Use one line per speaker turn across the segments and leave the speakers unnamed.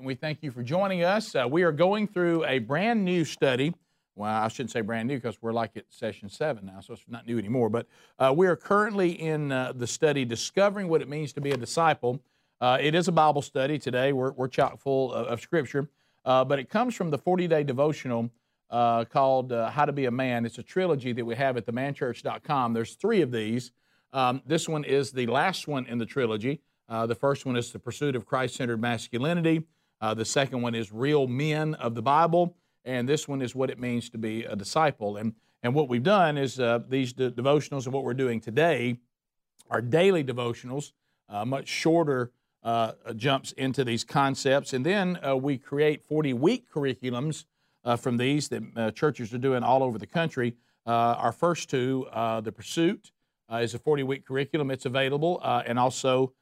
and we thank you for joining us. Uh, we are going through a brand new study. Well, I shouldn't say brand new because we're like at session seven now, so it's not new anymore. But uh, we are currently in uh, the study discovering what it means to be a disciple. Uh, it is a Bible study today. We're, we're chock full of, of Scripture, uh, but it comes from the 40 day devotional uh, called How to Be a Man. It's a trilogy that we have at themanchurch.com. There's three of these. Um, this one is the last one in the trilogy. the first one is The Pursuit of Christ Centered Masculinity. Uh, the second one is Real Men of the Bible. And this one is what it means to be a disciple. And, and what we've done is uh, these de- devotionals and what we're doing today are daily devotionals, uh, much shorter uh, jumps into these concepts. And then uh, we create 40 week curriculums uh, from these that churches are doing all over the country. our first two, The Pursuit, is a 40 week curriculum. It's available, and also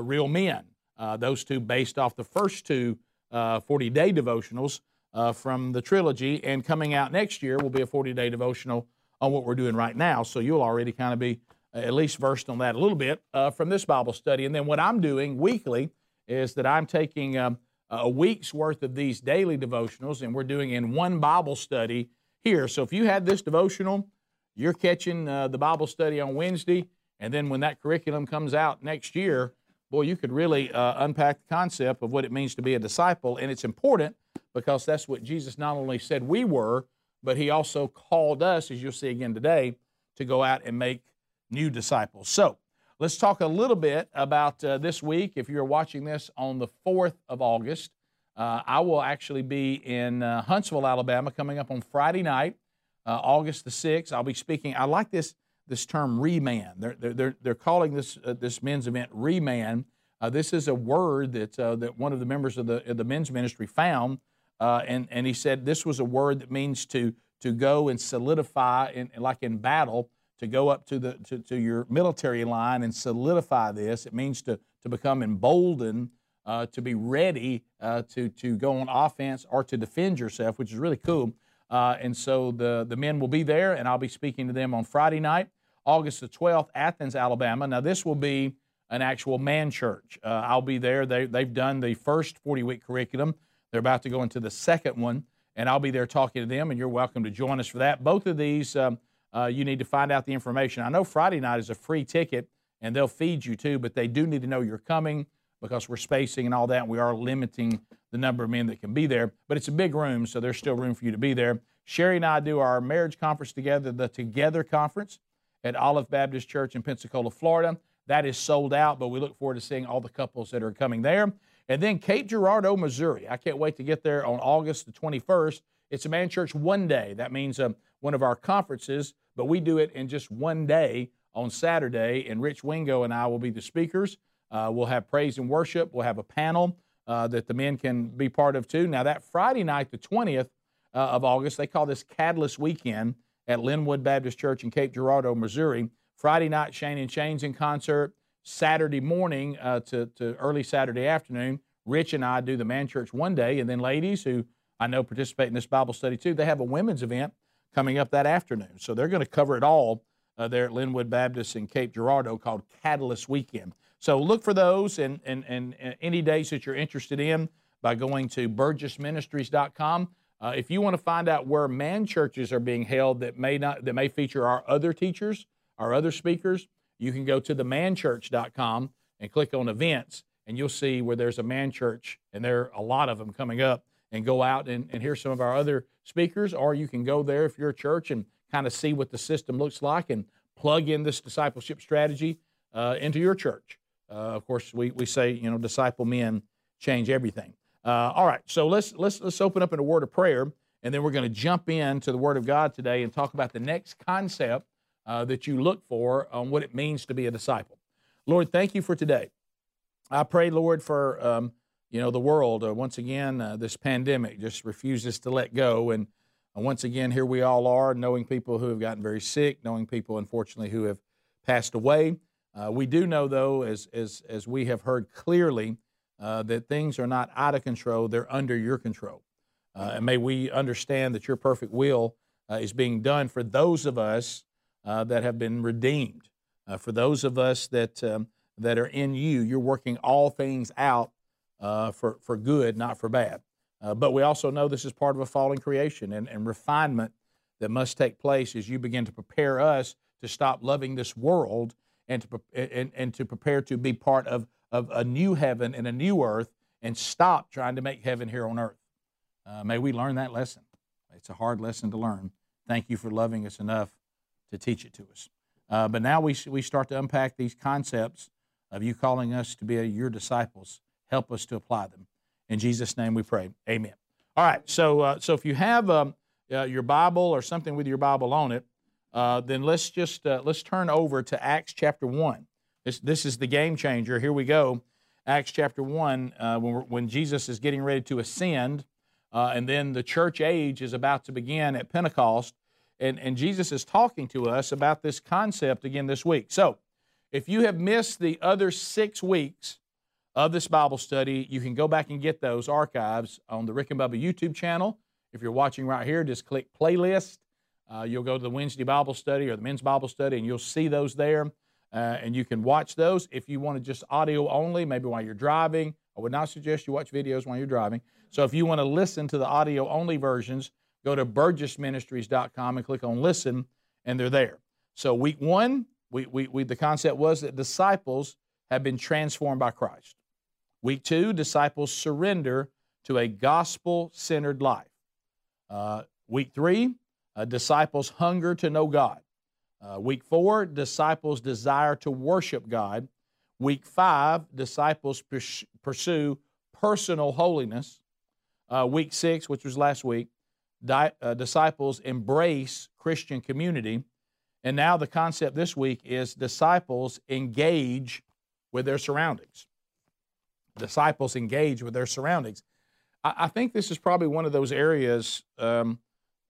Real Men. Uh, those two based off the first two 40 uh, day devotionals uh, from the trilogy. And coming out next year will be a 40 day devotional on what we're doing right now. So you'll already kind of be at least versed on that a little bit from this Bible study. And then what I'm doing weekly is that I'm taking um, a week's worth of these daily devotionals and we're doing in one Bible study here. So if you had this devotional, you're catching uh, the Bible study on Wednesday, and then when that curriculum comes out next year, boy, you could really uh, unpack the concept of what it means to be a disciple. And it's important because that's what Jesus not only said we were, but he also called us, as you'll see again today, to go out and make new disciples. So let's talk a little bit about uh, this week. If you're watching this on the 4th of August, uh, I will actually be in uh, Huntsville, Alabama, coming up on Friday night, uh, August the 6th. I'll be speaking. I like this this term reman. They're, they're, they're calling this, uh, this men's event reman. Uh, this is a word that, uh, that one of the members of the, of the men's ministry found, uh, and, and he said this was a word that means to, to go and solidify, in, like in battle, to go up to, the, to, to your military line and solidify this. It means to, to become emboldened, uh, to be ready uh, to, to go on offense or to defend yourself, which is really cool. and so the, the men will be there, and I'll be speaking to them on Friday night. August the 12th, Athens, Alabama. Now, this will be an actual man church. Uh, I'll be there. They, they've done the first 40 week curriculum. They're about to go into the second one, and I'll be there talking to them, and you're welcome to join us for that. Both of these, um, uh, you need to find out the information. I know Friday night is a free ticket, and they'll feed you too, but they do need to know you're coming because we're spacing and all that, and we are limiting the number of men that can be there. But it's a big room, so there's still room for you to be there. Sherry and I do our marriage conference together, the Together Conference at Olive Baptist Church in Pensacola, Florida. That is sold out, but we look forward to seeing all the couples that are coming there. And then Cape Girardeau, Missouri. I can't wait to get there on August the 21st. It's a man church one day. That means um, one of our conferences, but we do it in just one day on Saturday. And Rich Wingo and I will be the speakers. Uh, we'll have praise and worship. We'll have a panel uh, that the men can be part of too. Now, that Friday night, the 20th uh, of August, they call this Catalyst Weekend at Lynwood Baptist Church in Cape Girardeau, Missouri. Friday night, Shane and Shane's in concert. Saturday morning uh, to, to early Saturday afternoon, Rich and I do the man church one day. And then ladies who I know participate in this Bible study too, they have a women's event coming up that afternoon. So they're going to cover it all uh, there at Lynwood Baptist in Cape Girardeau called Catalyst Weekend. So look for those and, and, and, and any dates that you're interested in by going to burgessministries.com. Uh, if you want to find out where man churches are being held that may not that may feature our other teachers, our other speakers, you can go to themanchurch.com and click on events, and you'll see where there's a man church, and there are a lot of them coming up. And go out and, and hear some of our other speakers, or you can go there if you're a church and kind of see what the system looks like and plug in this discipleship strategy uh, into your church. Uh, of course, we, we say, you know, disciple men change everything. Uh, all right, so let's let's let's open up in a word of prayer, and then we're going to jump into the Word of God today and talk about the next concept uh, that you look for on what it means to be a disciple. Lord, thank you for today. I pray, Lord, for um, you know the world. Uh, once again, uh, this pandemic just refuses to let go, and uh, once again, here we all are, knowing people who have gotten very sick, knowing people, unfortunately, who have passed away. Uh, we do know, though, as as as we have heard clearly uh, that things are not out of control, they're under your control. Uh, and may we understand that your perfect will uh, is being done for those of us uh, that have been redeemed. Uh, for those of us that, um, that are in you, you're working all things out uh, for, for good, not for bad. But we also know this is part of a fallen creation and, and refinement that must take place as you begin to prepare us to stop loving this world and to, and, and to prepare to be part of, of a new heaven and a new earth and stop trying to make heaven here on earth. Uh, may we learn that lesson. It's a hard lesson to learn. Thank you for loving us enough to teach it to us. Uh, but now we, we start to unpack these concepts of you calling us to be a, your disciples. Help us to apply them. In Jesus' name we pray. Amen. All right. So, uh, so if you have um, uh, your Bible or something with your Bible on it, uh, then let's just uh, let's turn over to Acts chapter one. This this is the game changer. Here we go. Acts chapter one, uh, when, when Jesus is getting ready to ascend, and then the church age is about to begin at Pentecost and, and Jesus is talking to us about this concept again this week. So, if you have missed the other six weeks of this Bible study, you can go back and get those archives on the Rick and Bubba YouTube channel. If you're watching right here, just click playlist. Uh, you'll go to the Wednesday Bible study or the men's Bible study, and you'll see those there. Uh, and you can watch those. If you want to just audio only, maybe while you're driving, I would not suggest you watch videos while you're driving. So if you want to listen to the audio only versions, go to burgessministries.com and click on listen, and they're there. So, week one, we, we, we, the concept was that disciples have been transformed by Christ. Week two, disciples surrender to a gospel centered life. Uh, week three, uh, disciples hunger to know God. Uh, week four, disciples desire to worship God. Week five, disciples pursue personal holiness. Uh, week six, which was last week, di- uh, disciples embrace Christian community. And now the concept this week is disciples engage with their surroundings. Disciples engage with their surroundings. I, I think this is probably one of those areas um,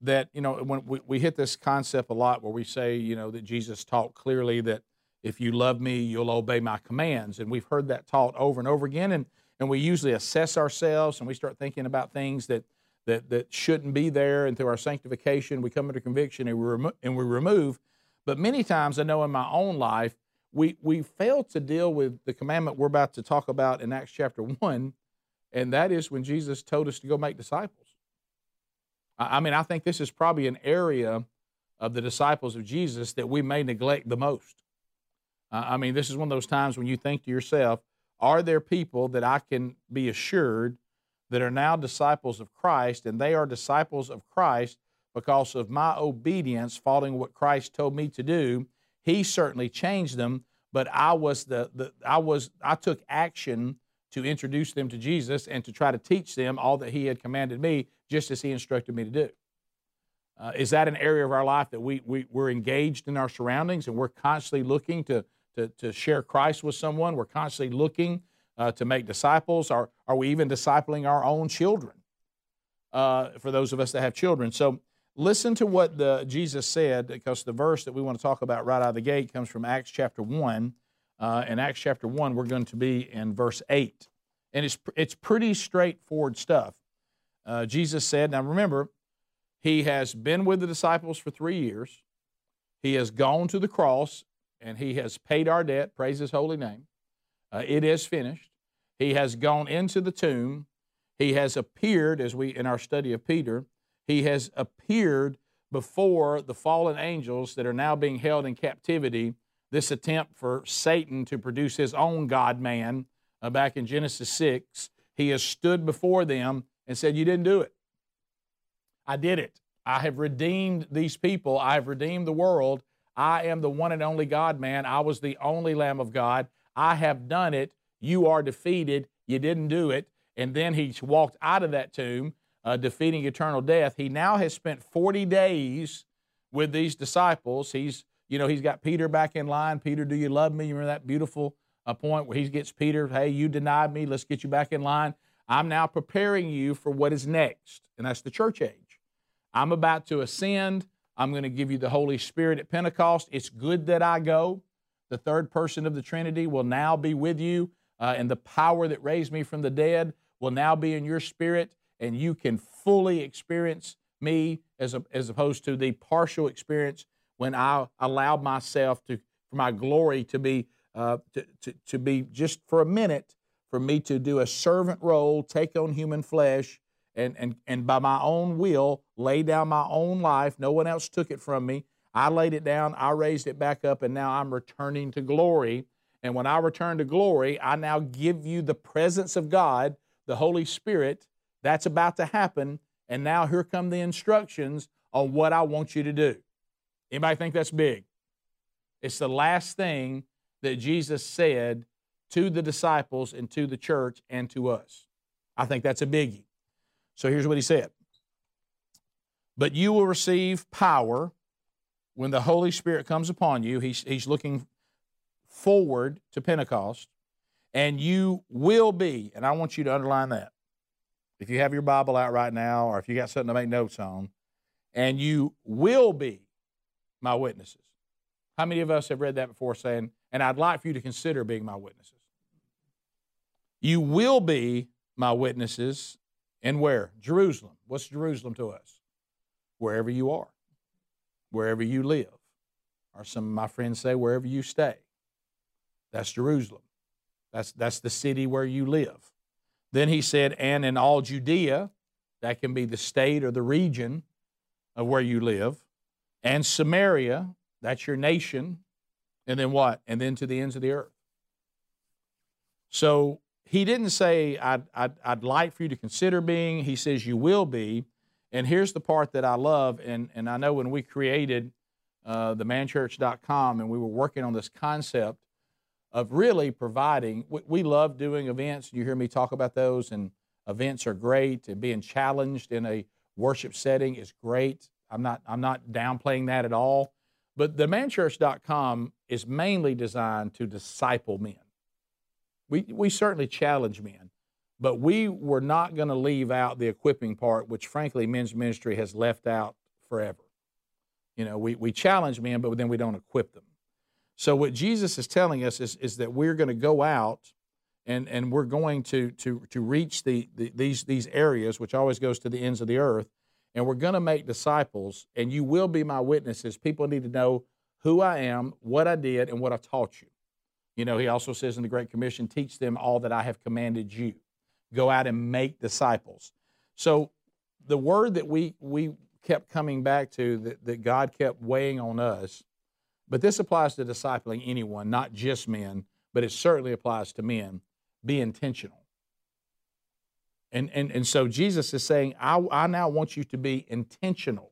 that, you know, when we, we hit this concept a lot where we say, you know, that Jesus taught clearly that if you love me, you'll obey my commands. And we've heard that taught over and over again. And, and we usually assess ourselves and we start thinking about things that that, that shouldn't be there, and through our sanctification, we come into conviction and we, remo- and we remove. But many times, I know in my own life, we, we fail to deal with the commandment we're about to talk about in Acts chapter 1, and that is when Jesus told us to go make disciples. I, mean, I think this is probably an area of the disciples of Jesus that we may neglect the most. Uh, I mean, this is one of those times when you think to yourself, are there people that I can be assured that are now disciples of Christ, and they are disciples of Christ because of my obedience, following what Christ told me to do. He certainly changed them, but I was the, the I was I took action to introduce them to Jesus and to try to teach them all that He had commanded me, just as He instructed me to do. Uh, is that an area of our life that we, we we're engaged in our surroundings and we're constantly looking to to, to share Christ with someone? We're constantly looking uh, to make disciples? Are, are we even discipling our own children? Uh, for those of us that have children. So listen to what the, Jesus said, because the verse that we want to talk about right out of the gate comes from Acts chapter 1. Uh, in Acts chapter 1, we're going to be in verse 8. And it's, it's pretty straightforward stuff. Uh, Jesus said, now remember, he has been with the disciples for three years. He has gone to the cross and he has paid our debt. Praise his holy name. Uh, it is finished. He has gone into the tomb. He has appeared, as we in our study of Peter, he has appeared before the fallen angels that are now being held in captivity. This attempt for Satan to produce his own God man uh, back in Genesis 6, he has stood before them and said, You didn't do it. I did it. I have redeemed these people. I have redeemed the world. I am the one and only God man. I was the only Lamb of God. I have done it. You are defeated. You didn't do it. And then he walked out of that tomb, uh, defeating eternal death. He now has spent 40 days with these disciples. He's, you know, he's got Peter back in line. Peter, do you love me? You remember that beautiful uh, point where he gets Peter, hey, you denied me. Let's get you back in line. I'm now preparing you for what is next, and that's the church age. I'm about to ascend. I'm going to give you the Holy Spirit at Pentecost. It's good that I go the third person of the Trinity, will now be with you, uh, and the power that raised me from the dead will now be in your spirit, and you can fully experience me as, a, as opposed to the partial experience when I allowed myself to, for my glory to be, uh, to, to, to be just for a minute for me to do a servant role, take on human flesh, and, and, and by my own will lay down my own life. No one else took it from me. I laid it down, I raised it back up, and now I'm returning to glory. And when I return to glory, I now give you the presence of God, the Holy Spirit. That's about to happen. And now here come the instructions on what I want you to do. Anybody think that's big? It's the last thing that Jesus said to the disciples and to the church and to us. I think that's a biggie. So here's what he said But you will receive power when the Holy Spirit comes upon you. He's, he's looking forward to Pentecost, and you will be, and I want you to underline that. If you have your Bible out right now, or if you got something to make notes on, and you will be my witnesses. How many of us have read that before saying, and I'd like for you to consider being my witnesses? You will be my witnesses in where? Jerusalem. What's Jerusalem to us? Wherever you are, wherever you live. Or some of my friends say, wherever you stay. That's Jerusalem. That's, that's the city where you live. Then he said, and in all Judea, that can be the state or the region of where you live, and Samaria, that's your nation, and then what? And then to the ends of the earth. So he didn't say, I'd, I'd, I'd like for you to consider being. He says, You will be. And here's the part that I love. And, and I know when we created uh, the manchurch.com and we were working on this concept of really providing, we, we love doing events. You hear me talk about those, and events are great. And being challenged in a worship setting is great. I'm not, I'm not downplaying that at all. But the manchurch.com is mainly designed to disciple men. We, we certainly challenge men, but we were not going to leave out the equipping part, which frankly men's ministry has left out forever. You know, we, we challenge men, but then we don't equip them. So what Jesus is telling us is, is that we're going to go out and, and we're going to, to, to reach the, the, these, these areas, which always goes to the ends of the earth, and we're going to make disciples, and you will be my witnesses. People need to know who I am, what I did, and what I taught you. You know, he also says in the Great Commission, teach them all that I have commanded you. Go out and make disciples. So the word that we, we kept coming back to, that, that God kept weighing on us, but this applies to discipling anyone, not just men, but it certainly applies to men. Be intentional. And, and, and so Jesus is saying, I, I now want you to be intentional,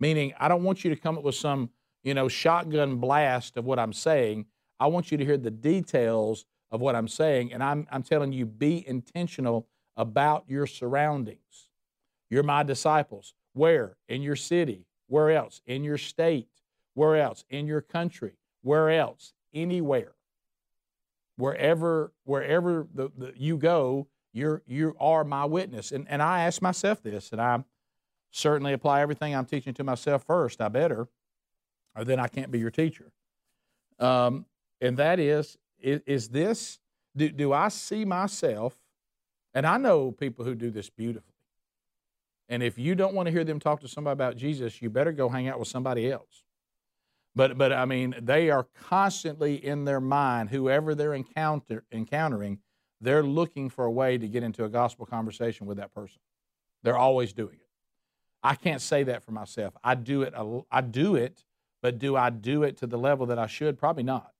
meaning I don't want you to come up with some, you know, shotgun blast of what I'm saying. I want you to hear the details of what I'm saying. And I'm, I'm telling you, be intentional about your surroundings. You're my disciples. Where? In your city. Where else? In your state. Where else? In your country. Where else? Anywhere. Wherever, wherever the, the, you go, you're, you are my witness. And, and I ask myself this, and I certainly apply everything I'm teaching to myself first. I better, or then I can't be your teacher. Um, and that is, is, is this, do, do I see myself, and I know people who do this beautifully. And if you don't want to hear them talk to somebody about Jesus, you better go hang out with somebody else. But, but I mean, they are constantly in their mind, whoever they're encounter, encountering, they're looking for a way to get into a gospel conversation with that person. They're always doing it. I can't say that for myself. I do it. I do it, but do I do it to the level that I should? Probably not.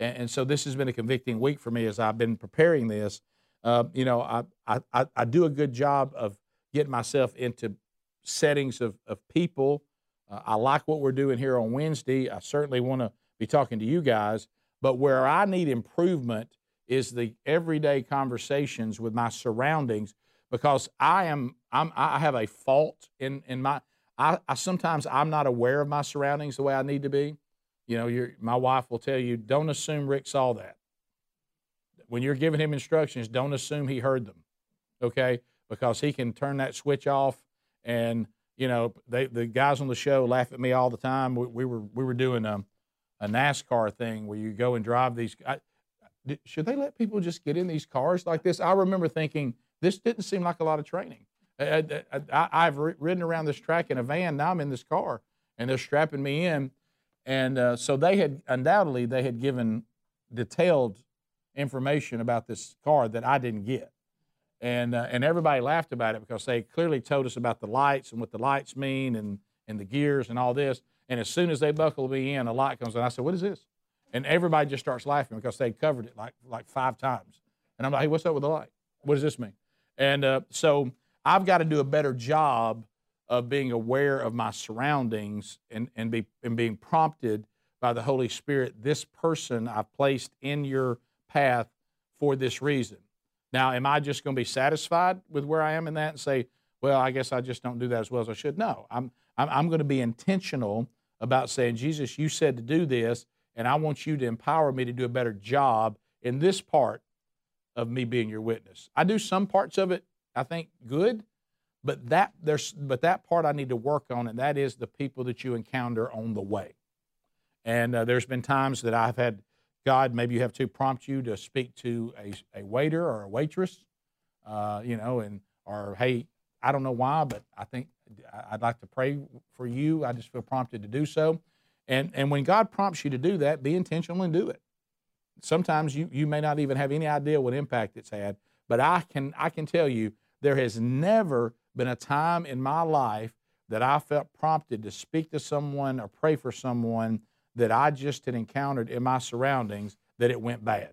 And, and so this has been a convicting week for me as I've been preparing this. Uh, you know, I, I I do a good job of getting myself into settings of of people. Uh, I like what we're doing here on Wednesday. I certainly want to be talking to you guys. But where I need improvement is the everyday conversations with my surroundings because I am I'm, I have a fault in in my I, I, sometimes I'm not aware of my surroundings the way I need to be. You know, my wife will tell you, don't assume Rick saw that. When you're giving him instructions, don't assume he heard them, okay? Because he can turn that switch off, and you know, they, the guys on the show laugh at me all the time. We, we were we were doing a, a NASCAR thing where you go and drive these. I, should they let people just get in these cars like this? I remember thinking this didn't seem like a lot of training. I, have ridden around this track in a van. Now I'm in this car, and they're strapping me in, and uh, so they had undoubtedly they had given detailed information about this car that I didn't get. And, uh, and everybody laughed about it because they clearly told us about the lights and what the lights mean and, and the gears and all this. And as soon as they buckle me in, a light comes on. I said, What is this? And everybody just starts laughing because they covered it like, like five times. And I'm like, Hey, what's up with the light? What does this mean? And uh, so I've got to do a better job of being aware of my surroundings and, and, be, and being prompted by the Holy Spirit. This person I've placed in your path for this reason. Now, am I just going to be satisfied with where I am in that and say, well, I guess I just don't do that as well as I should? No, I'm, I'm, I'm going to be intentional about saying, Jesus, you said to do this, and I want you to empower me to do a better job in this part of me being your witness. I do some parts of it, I think, good, but that there's but that part I need to work on, and that is the people that you encounter on the way. And uh, there's been times that I've had God, maybe you have to prompt you to speak to a, a waiter or a waitress, uh, you know, and or hey, I don't know why, but I think I'd like to pray for you. I just feel prompted to do so. And, and when God prompts you to do that, be intentional and do it. Sometimes you, you may not even have any idea what impact it's had, but I can, I can tell you there has never been a time in my life that I felt prompted to speak to someone or pray for someone that I just had encountered in my surroundings that it went bad.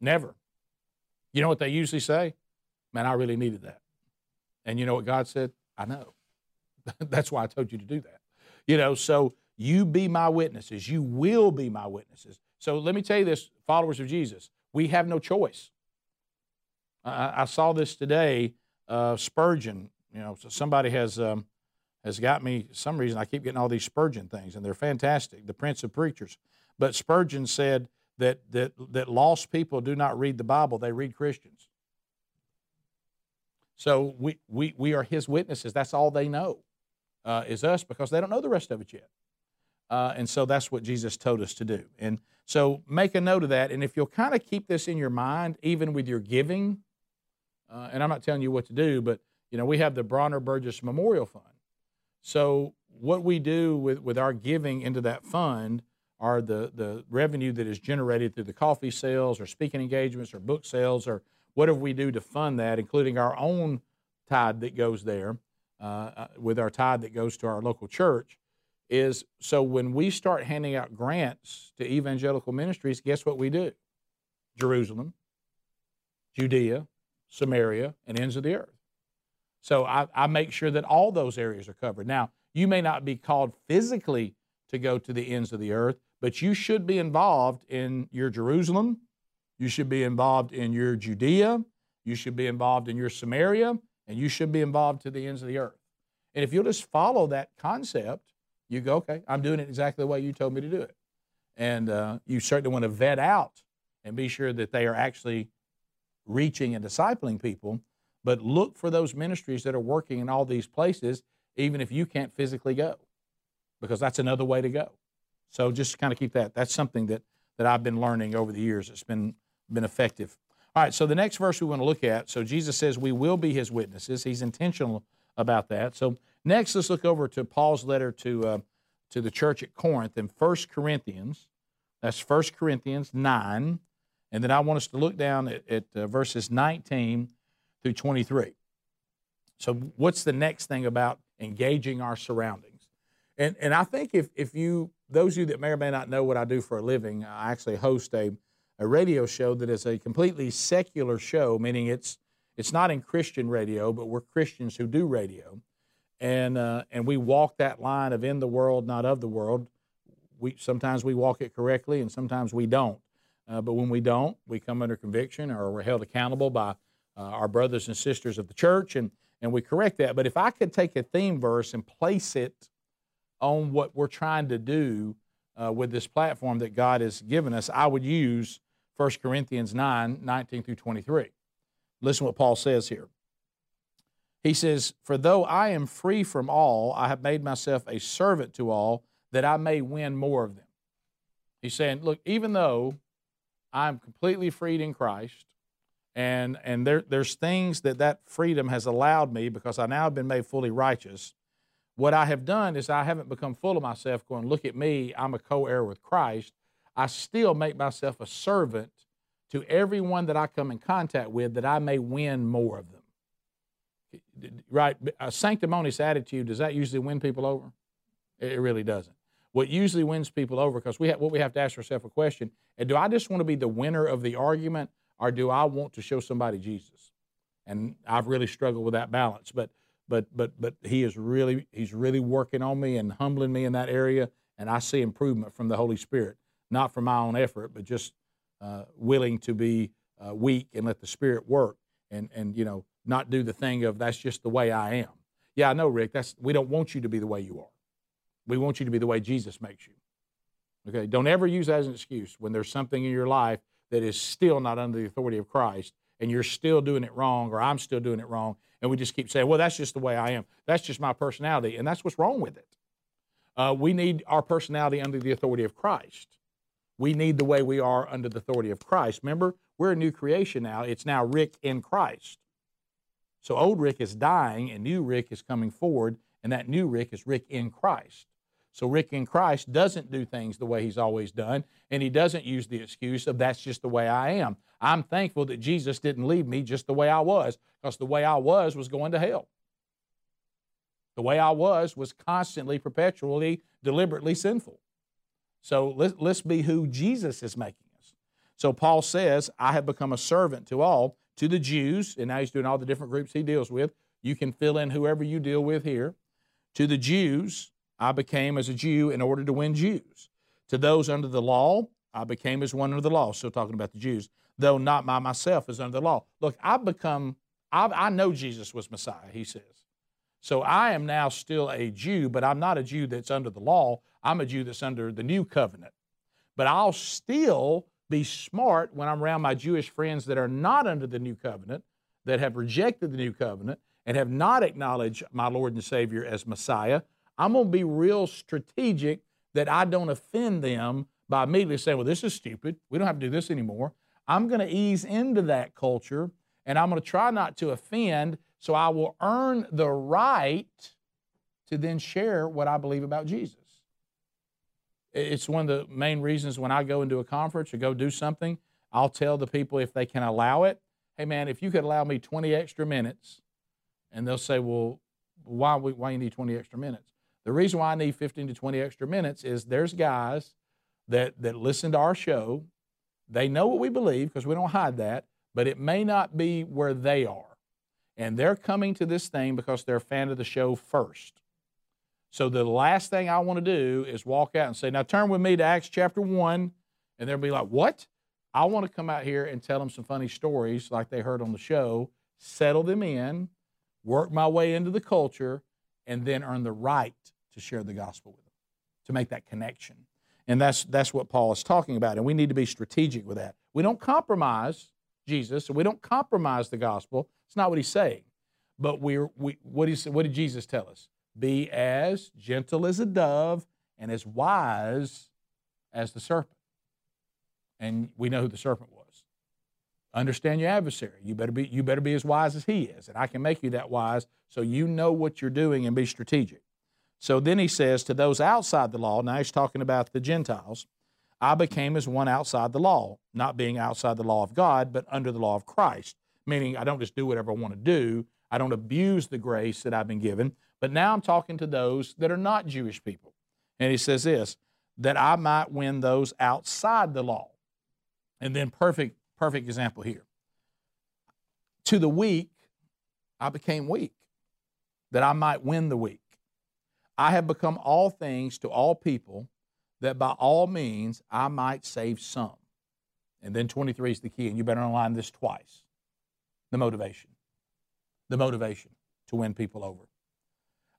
Never. You know what they usually say? Man, I really needed that. And you know what God said? I know. That's why I told you to do that. You know, so you be my witnesses. You will be my witnesses. So let me tell you this, followers of Jesus, we have no choice. I, I saw this today. Uh, Spurgeon, you know, so somebody has um, has got me. some reason I keep getting all these Spurgeon things, and they're fantastic. The Prince of Preachers. But Spurgeon said that that that lost people do not read the Bible; they read Christians. So we, we, we are his witnesses. That's all they know uh, is us because they don't know the rest of it yet. Uh, and so that's what Jesus told us to do. And so make a note of that. And if you'll kind of keep this in your mind, even with your giving, uh, and I'm not telling you what to do, but you know we have the Bronner Burgess Memorial Fund. So what we do with, with our giving into that fund are the, the revenue that is generated through the coffee sales or speaking engagements or book sales or whatever we do to fund that, including our own tithe that goes there, uh, uh, with our tithe that goes to our local church? Is so when we start handing out grants to evangelical ministries, guess what we do? Jerusalem, Judea, Samaria, and ends of the earth. So I, I make sure that all those areas are covered. Now, you may not be called physically to go to the ends of the earth, but you should be involved in your Jerusalem, you should be involved in your Judea. You should be involved in your Samaria. And you should be involved to the ends of the earth. And if you'll just follow that concept, you go, okay, I'm doing it exactly the way you told me to do it. And uh, you certainly want to vet out and be sure that they are actually reaching and discipling people. But look for those ministries that are working in all these places, even if you can't physically go, because that's another way to go. So just kind of keep that. That's something that, that I've been learning over the years. It's been been effective. All right, so the next verse we want to look at. So Jesus says we will be his witnesses. He's intentional about that. So next, let's look over to Paul's letter to uh, to the church at Corinth in 1 Corinthians. That's 1 Corinthians 9. And then I want us to look down at, at uh, verses 19 through 23. So, what's the next thing about engaging our surroundings? And, and I think if, if you, those of you that may or may not know what I do for a living, I actually host a a radio show that is a completely secular show, meaning it's it's not in Christian radio, but we're Christians who do radio, and uh, and we walk that line of in the world, not of the world. We sometimes we walk it correctly, and sometimes we don't. Uh, but when we don't, we come under conviction or we're held accountable by uh, our brothers and sisters of the church, and and we correct that. But if I could take a theme verse and place it on what we're trying to do uh, with this platform that God has given us, I would use 1 Corinthians 9 19 through 23. Listen what Paul says here. He says, For though I am free from all, I have made myself a servant to all, that I may win more of them. He's saying, Look, even though I'm completely freed in Christ, and, and there, there's things that that freedom has allowed me because I now have been made fully righteous. What I have done is I haven't become full of myself, going, Look at me, I'm a co heir with Christ. I still make myself a servant to everyone that I come in contact with that I may win more of them. Right? A sanctimonious attitude, does that usually win people over? It really doesn't. What usually wins people over, because we what we have to ask ourselves a question, and do I just want to be the winner of the argument, or do I want to show somebody Jesus? And I've really struggled with that balance. But but but but he is really he's really working on me and humbling me in that area, and I see improvement from the Holy Spirit, not from my own effort, but just uh, willing to be uh, weak and let the Spirit work, and and you know not do the thing of that's just the way I am. Yeah, I know, Rick. That's we don't want you to be the way you are. We want you to be the way Jesus makes you. Okay, don't ever use that as an excuse when there's something in your life that is still not under the authority of Christ and you're still doing it wrong or I'm still doing it wrong. And we just keep saying, well, that's just the way I am. That's just my personality. And that's what's wrong with it. Uh, we need our personality under the authority of Christ. We need the way we are under the authority of Christ. Remember, we're a new creation now. It's now Rick in Christ. So old Rick is dying and new Rick is coming forward, and that new Rick is Rick in Christ. So Rick in Christ doesn't do things the way he's always done, and he doesn't use the excuse of that's just the way I am. I'm thankful that Jesus didn't leave me just the way I was, because the way I was was going to hell. The way I was was constantly, perpetually, deliberately sinful. So let's, let's be who Jesus is making us. So Paul says, I have become a servant to all, to the Jews, and now he's doing all the different groups he deals with. You can fill in whoever you deal with here. To the Jews, I became as a Jew in order to win Jews. To those under the law, I became as one under the law. Still talking about the Jews, though not by myself as under the law. Look, I've become, I've, I know Jesus was Messiah, he says. So I am now still a Jew, but I'm not a Jew that's under the law. I'm a Jew that's under the new covenant. But I'll still be smart when I'm around my Jewish friends that are not under the new covenant, that have rejected the new covenant, and have not acknowledged my Lord and Savior as Messiah I'm going to be real strategic that I don't offend them by immediately saying, well, this is stupid. We don't have to do this anymore. I'm going to ease into that culture and I'm going to try not to offend so I will earn the right to then share what I believe about Jesus. It's one of the main reasons when I go into a conference or go do something, I'll tell the people if they can allow it, hey man, if you could allow me 20 extra minutes, and they'll say, well, why, why you need 20 extra minutes? The reason why I need 15 to 20 extra minutes is there's guys that, that listen to our show. They know what we believe because we don't hide that, but it may not be where they are. And they're coming to this thing because they're a fan of the show first. So the last thing I want to do is walk out and say, now turn with me to Acts chapter 1. And they'll be like, what? I want to come out here and tell them some funny stories like they heard on the show, settle them in, work my way into the culture, and then earn the right to share the gospel with them, to make that connection. And that's, that's what Paul is talking about. And we need to be strategic with that. We don't compromise Jesus, and we don't compromise the gospel. It's not what he's saying. But we're, we, what, he, what did Jesus tell us? Be as gentle as a dove and as wise as the serpent. And we know who the serpent was. Understand your adversary. You better be, you better be as wise as he is. And I can make you that wise so you know what you're doing and be strategic. So then he says, To those outside the law, now he's talking about the Gentiles, I became as one outside the law, not being outside the law of God, but under the law of Christ. Meaning, I don't just do whatever I want to do, I don't abuse the grace that I've been given. But now I'm talking to those that are not Jewish people. And he says this that I might win those outside the law. And then, perfect, perfect example here. To the weak, I became weak, that I might win the weak. I have become all things to all people, that by all means I might save some. And then 23 is the key, and you better underline this twice the motivation. The motivation to win people over.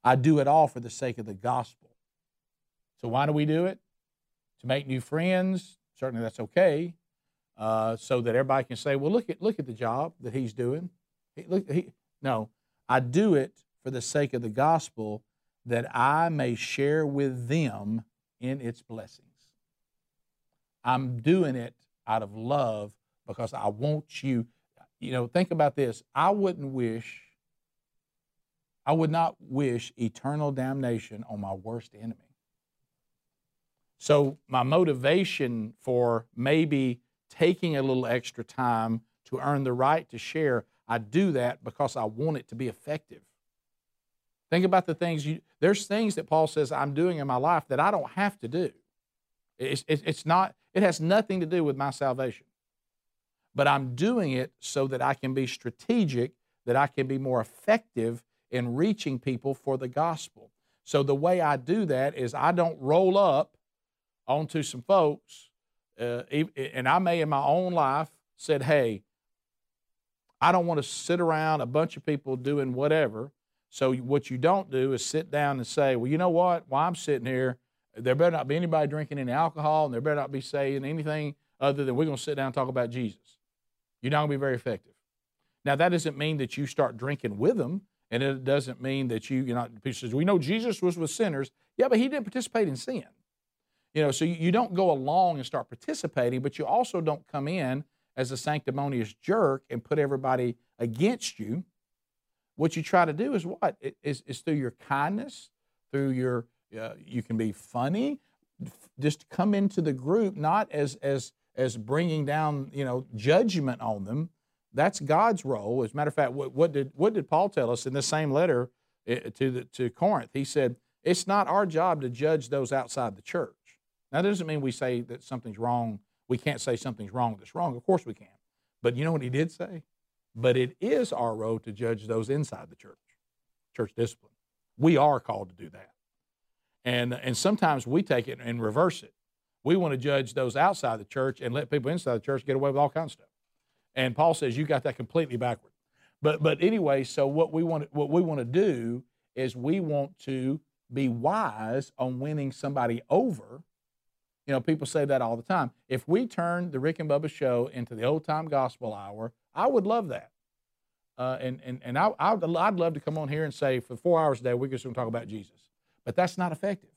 I do it all for the sake of the gospel. So, why do we do it? To make new friends. Certainly, that's okay. Uh, so that everybody can say, well, look at, look at the job that he's doing. He, look, he, no, I do it for the sake of the gospel that I may share with them in its blessings. I'm doing it out of love because I want you. You know, think about this. I wouldn't wish, I would not wish eternal damnation on my worst enemy. So, my motivation for maybe taking a little extra time to earn the right to share. I do that because I want it to be effective. Think about the things you, there's things that Paul says I'm doing in my life that I don't have to do. It's, it's not, it has nothing to do with my salvation. But I'm doing it so that I can be strategic, that I can be more effective in reaching people for the gospel. So the way I do that is I don't roll up onto some folks, uh, and I may in my own life said, hey, I don't want to sit around a bunch of people doing whatever. So what you don't do is sit down and say, well, you know what? While I'm sitting here, there better not be anybody drinking any alcohol, and there better not be saying anything other than we're going to sit down and talk about Jesus. You're not going to be very effective. Now, that doesn't mean that you start drinking with them, and it doesn't mean that you, you're not, people says, we know Jesus was with sinners. Yeah, but he didn't participate in sin. You know, so you don't go along and start participating, but you also don't come in as a sanctimonious jerk and put everybody against you. What you try to do is what? Is, through your kindness, through your, uh, you can be funny, just come into the group not as, as, as bringing down, you know, judgment on them. That's God's role. As a matter of fact, what, what did, what did Paul tell us in the same letter eh, to, the, to Corinth? He said, it's not our job to judge those outside the church. Now, that doesn't mean we say that something's wrong. We can't say something's wrong that's wrong. Of course we can. But you know what he did say? But it is our role to judge those inside the church, church discipline. We are called to do that. And, and sometimes we take it and reverse it. We want to judge those outside the church and let people inside the church get away with all kinds of stuff. And Paul says you got that completely backward. But but anyway, so what we want what we want to do is we want to be wise on winning somebody over you know, people say that all the time. If we turn the Rick and Bubba show into the old time gospel hour, I would love that. Uh, and and, and I, I'd, I'd love to come on here and say for four hours a day, we're just going to talk about Jesus. But that's not effective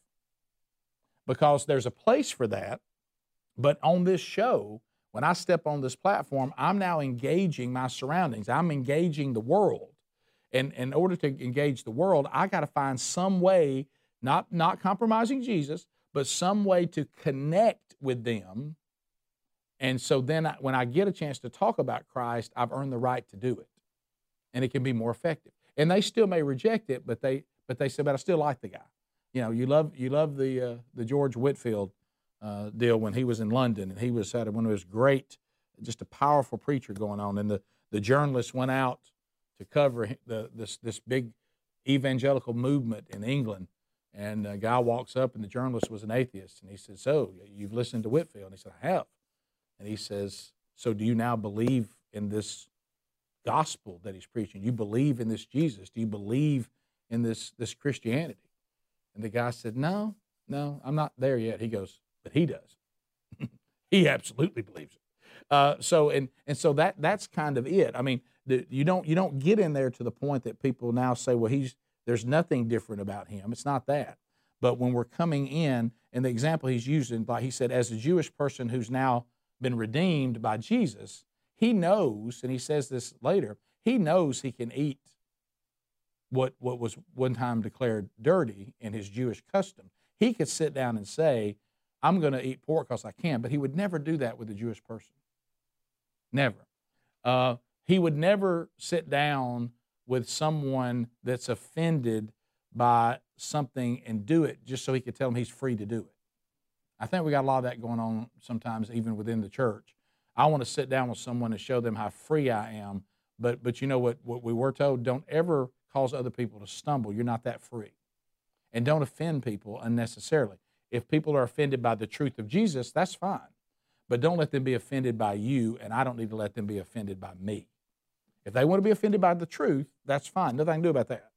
because there's a place for that. But on this show, when I step on this platform, I'm now engaging my surroundings, I'm engaging the world. And in order to engage the world, I got to find some way, not, not compromising Jesus, but some way to connect with them. And so then I, when I get a chance to talk about Christ, I've earned the right to do it. And it can be more effective. And they still may reject it, but they but they say, but I still like the guy. You know, you love you love the uh, the George Whitefield uh, deal when he was in London, and he was had one of his great, just a powerful preacher going on. And the the journalists went out to cover the this this big evangelical movement in England, and a guy walks up, and the journalist was an atheist. And he said, So, you've listened to Whitefield?" And he said, I have. And he says, So, do you now believe in this gospel that he's preaching? You believe in this Jesus? Do you believe in this, this Christianity? And the guy said, No, no, I'm not there yet. He goes, But he does. he absolutely believes it. Uh, so and and so that that's kind of it. I mean, the, you don't you don't get in there to the point that people now say, well, he's there's nothing different about him. It's not that. But when we're coming in, and the example he's using, like he said, as a Jewish person who's now been redeemed by Jesus, he knows, and he says this later, he knows he can eat what, what was one time declared dirty in his Jewish custom. He could sit down and say, I'm going to eat pork because I can, but he would never do that with a Jewish person. Never. Uh, he would never sit down with someone that's offended by something and do it just so he could tell them he's free to do it. I think we got a lot of that going on sometimes even within the church. I want to sit down with someone and show them how free I am, but but you know what what we were told, don't ever cause other people to stumble. You're not that free. And don't offend people unnecessarily. If people are offended by the truth of Jesus, that's fine. But don't let them be offended by you, and I don't need to let them be offended by me. If they want to be offended by the truth, that's fine. Nothing can do about that.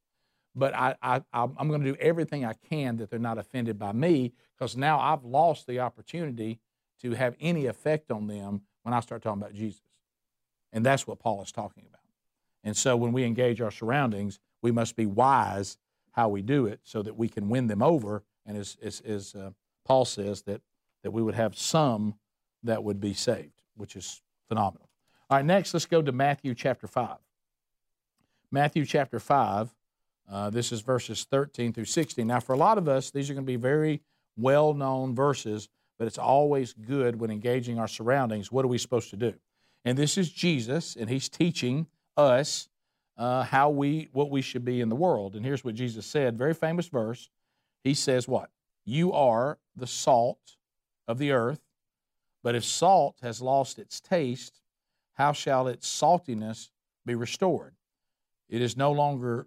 But I, I, I'm going to do everything I can that they're not offended by me because now I've lost the opportunity to have any effect on them when I start talking about Jesus. And that's what Paul is talking about. And so when we engage our surroundings, we must be wise how we do it so that we can win them over. And as, as, as uh, Paul says, that, that we would have some that would be saved, which is phenomenal. All right, next, let's go to Matthew chapter 5. Matthew chapter 5, uh, this is verses 13 through 16. Now, for a lot of us, these are going to be very well known verses, but it's always good when engaging our surroundings. What are we supposed to do? And this is Jesus, and he's teaching us uh, how we what we should be in the world. And here's what Jesus said, very famous verse. He says, "What you are the salt of the earth, but if salt has lost its taste, how shall its saltiness be restored? It is no longer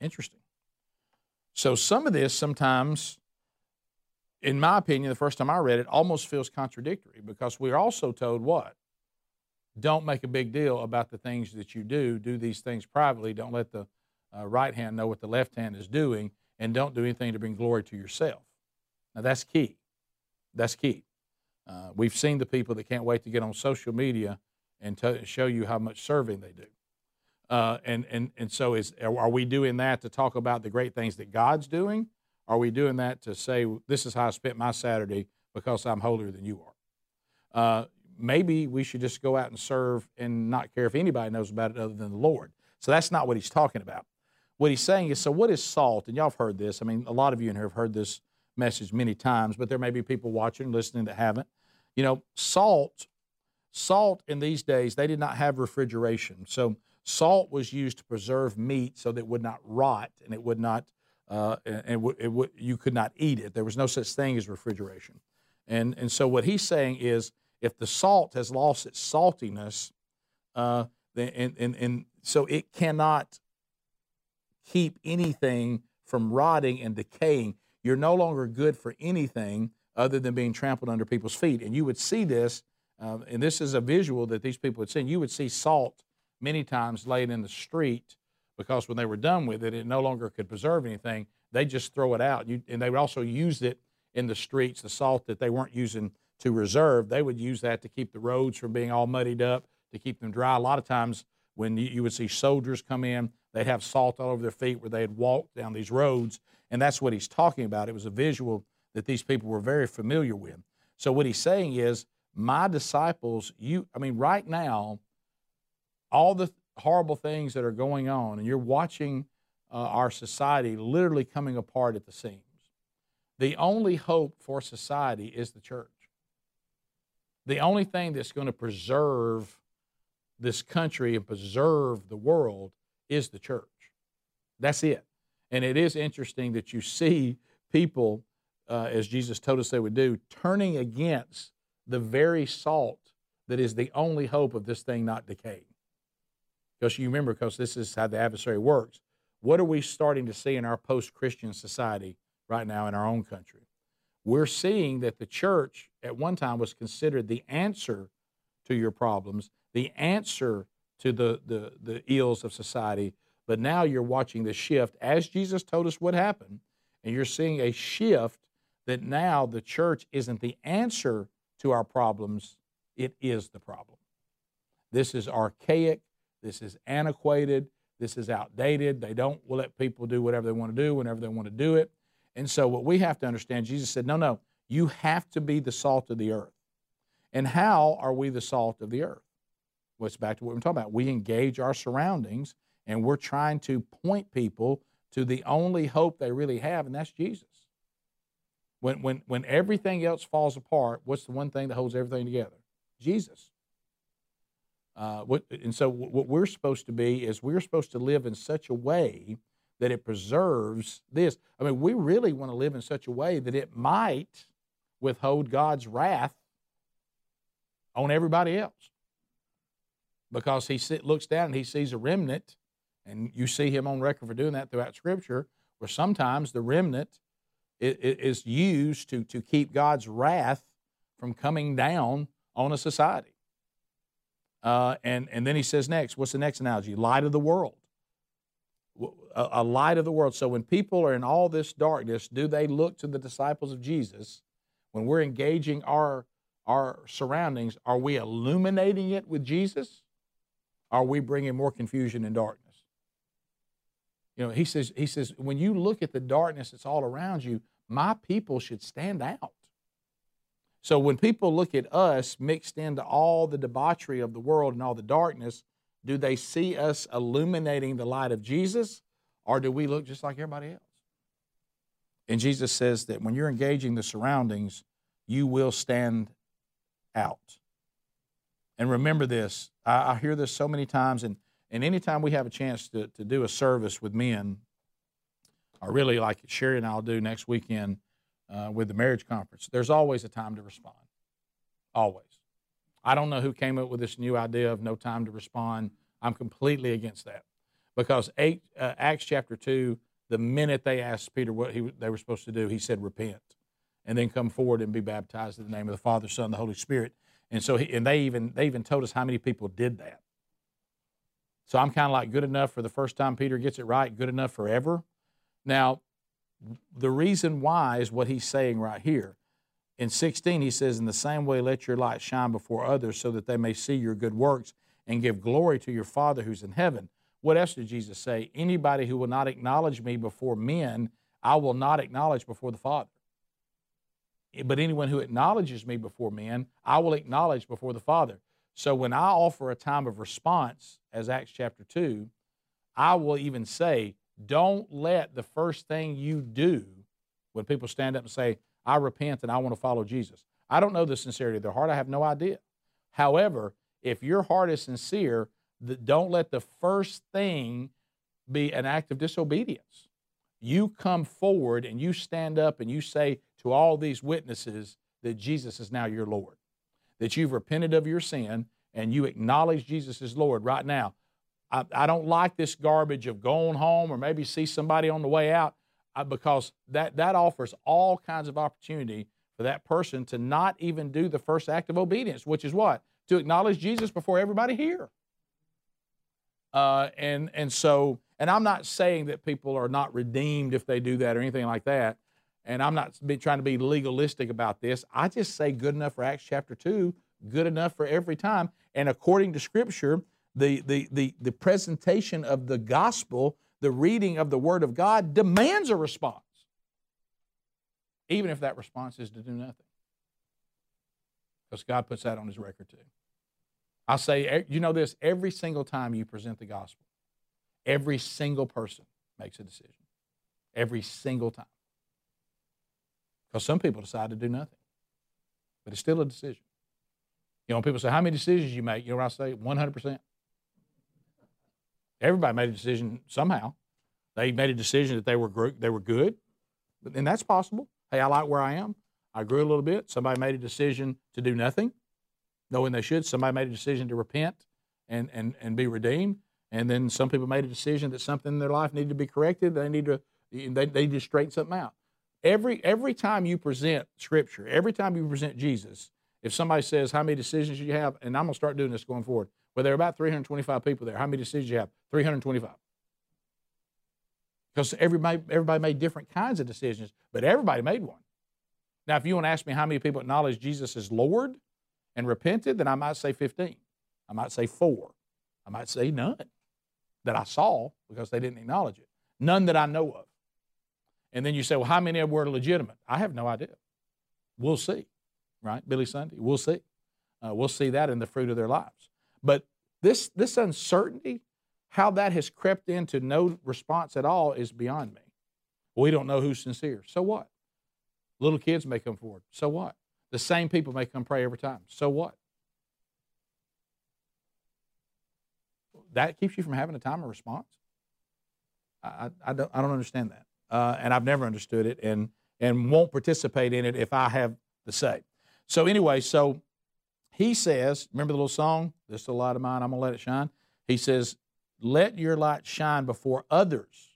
Interesting. So, some of this sometimes, in my opinion, the first time I read it, almost feels contradictory because we're also told what? don't make a big deal about the things that you do. Do these things privately. Don't let the uh, right hand know what the left hand is doing, and don't do anything to bring glory to yourself. Now, that's key. That's key. Uh, we've seen the people that can't wait to get on social media and to show you how much serving they do. Uh, and, and, and so, is, are we doing that to talk about the great things that God's doing? Are we doing that to say, this is how I spent my Saturday because I'm holier than you are? Uh, maybe we should just go out and serve and not care if anybody knows about it other than the Lord. So that's not what he's talking about. What he's saying is, so what is salt? And y'all have heard this. I mean, a lot of you in here have heard this message many times, but there may be people watching, and listening that haven't. You know, salt, salt in these days, they did not have refrigeration. So salt was used to preserve meat so that it would not rot and it would not, uh, and it, it would, you could not eat it. There was no such thing as refrigeration. And, and so what he's saying is, if the salt has lost its saltiness, uh, and, and, and so it cannot keep anything from rotting and decaying. You're no longer good for anything other than being trampled under people's feet. And you would see this, uh, and this is a visual that these people had seen. You would see salt many times laid in the street because when they were done with it, it no longer could preserve anything. They just throw it out. You, and they would also use it in the streets, the salt that they weren't using to reserve, they would use that to keep the roads from being all muddied up, to keep them dry. A lot of times when you, you would see soldiers come in, they'd have salt all over their feet where they had walked down these roads. And that's what he's talking about. It was a visual that these people were very familiar with. So what he's saying is, my disciples, you, I mean, right now, all the horrible things that are going on, and you're watching uh, our society literally coming apart at the seams. The only hope for society is the church. The only thing that's going to preserve this country and preserve the world is the church. That's it. And it is interesting that you see people, uh, as Jesus told us they would do, turning against the very salt that is the only hope of this thing not decaying. Because you remember, because this is how the adversary works. What are we starting to see in our post Christian society right now in our own country? we're seeing that the church at one time was considered the answer to your problems, the answer to the, the, the ills of society. But now you're watching the shift as Jesus told us what happened, and you're seeing a shift that now the church isn't the answer to our problems, it is the problem. This is archaic, this is antiquated, this is outdated. They don't let people do whatever they want to do whenever they want to do it. And so, what we have to understand, Jesus said, no, no, you have to be the salt of the earth. And how are we the salt of the earth? Well, it's back to what we're talking about. We engage our surroundings and we're trying to point people to the only hope they really have, and that's Jesus. When, when, when everything else falls apart, what's the one thing that holds everything together? Jesus. Uh, what, and so, what we're supposed to be is we're supposed to live in such a way that it preserves this. I mean, we really want to live in such a way that it might withhold God's wrath on everybody else. Because he sit, looks down and he sees a remnant, and you see him on record for doing that throughout Scripture, where sometimes the remnant is used to, to keep God's wrath from coming down on a society. Uh, and, and then he says next, what's the next analogy? Light of the world a, a light of the world. So when people are in all this darkness, do they look to the disciples of Jesus when we're engaging our our surroundings, are we illuminating it with Jesus? Are we bringing more confusion and darkness? You know, he says, he says, when you look at the darkness that's all around you, my people should stand out. So when people look at us mixed into all the debauchery of the world and all the darkness, do they see us illuminating the light of Jesus or do we look just like everybody else? And Jesus says that when you're engaging the surroundings, you will stand out. And remember this, I, I hear this so many times, and, and anytime we have a chance to, to do a service with men, or really like Sherry and I'll do next weekend uh, with the marriage conference, there's always a time to respond. Always. I don't know who came up with this new idea of no time to respond. I'm completely against that because eight, uh, Acts chapter 2, the minute they asked Peter what he, they were supposed to do, he said, repent and then come forward and be baptized in the name of the Father, Son, and the Holy Spirit. And so, he, and they even they even told us how many people did that. So I'm kind of like good enough for the first time Peter gets it right, good enough forever. Now, the reason why is what he's saying right here. In 16, he says, In the same way, let your light shine before others so that they may see your good works and give glory to your Father who's in heaven. What else did Jesus say? Anybody who will not acknowledge me before men, I will not acknowledge before the Father. Eh, but anyone who acknowledges me before men, I will acknowledge before the Father. So when I offer a time of response, as Acts chapter 2, I will even say, don't let the first thing you do when people stand up and say, I repent and I want to follow Jesus. I don't know the sincerity of their heart. I have no idea. However, if your heart is sincere, don't let the first thing be an act of disobedience. You come forward and you stand up and you say to all these witnesses that Jesus is now your Lord, that you've repented of your sin and you acknowledge Jesus as Lord right now. I, I don't like this garbage of going home or maybe see somebody on the way out uh, because that, that offers all kinds of opportunity for that person to not even do the first act of obedience, which is what? To acknowledge Jesus before everybody here. Uh, and, and so, and I'm not saying that people are not redeemed if they do that or anything like that. And I'm not trying to be legalistic about this. I just say good enough for Acts chapter 2, good enough for every time. And according to Scripture, the, the, the, the presentation of the gospel, the reading of the Word of God, demands a response, even if that response is to do nothing. Because God puts that on His record too. I say, you know this, every single time you present the gospel, every single person makes a decision. Every single time. Because some people decide to do nothing, but it's still a decision. You know, people say, How many decisions you make? You know what I say? 100%. Everybody made a decision somehow. They made a decision that they were, they were good, and that's possible. Hey, I like where I am. I grew a little bit. Somebody made a decision to do nothing, knowing they should. Somebody made a decision to repent and, and, and be redeemed. And then some people made a decision that something in their life needed to be corrected. They need to they, they to straighten something out. Every every time you present Scripture, every time you present Jesus, if somebody says how many decisions you have, and I'm gonna start doing this going forward, well, there are about 325 people there. How many decisions you have? 325. Because everybody, everybody made different kinds of decisions, but everybody made one. Now, if you want to ask me how many people acknowledge Jesus as Lord and repented, then I might say 15. I might say four. I might say none that I saw because they didn't acknowledge it. None that I know of. And then you say, well, how many were legitimate? I have no idea. We'll see, right? Billy Sunday, we'll see. Uh, we'll see that in the fruit of their lives. But this, this uncertainty, how that has crept into no response at all is beyond me. We don't know who's sincere. So what? Little kids may come forward. So what? The same people may come pray every time. So what? That keeps you from having a time of response? I, I, don't, I don't understand that. Uh, and I've never understood it and, and won't participate in it if I have the say. So, anyway, so he says, remember the little song, This is a light of mine, I'm going to let it shine? He says, Let your light shine before others.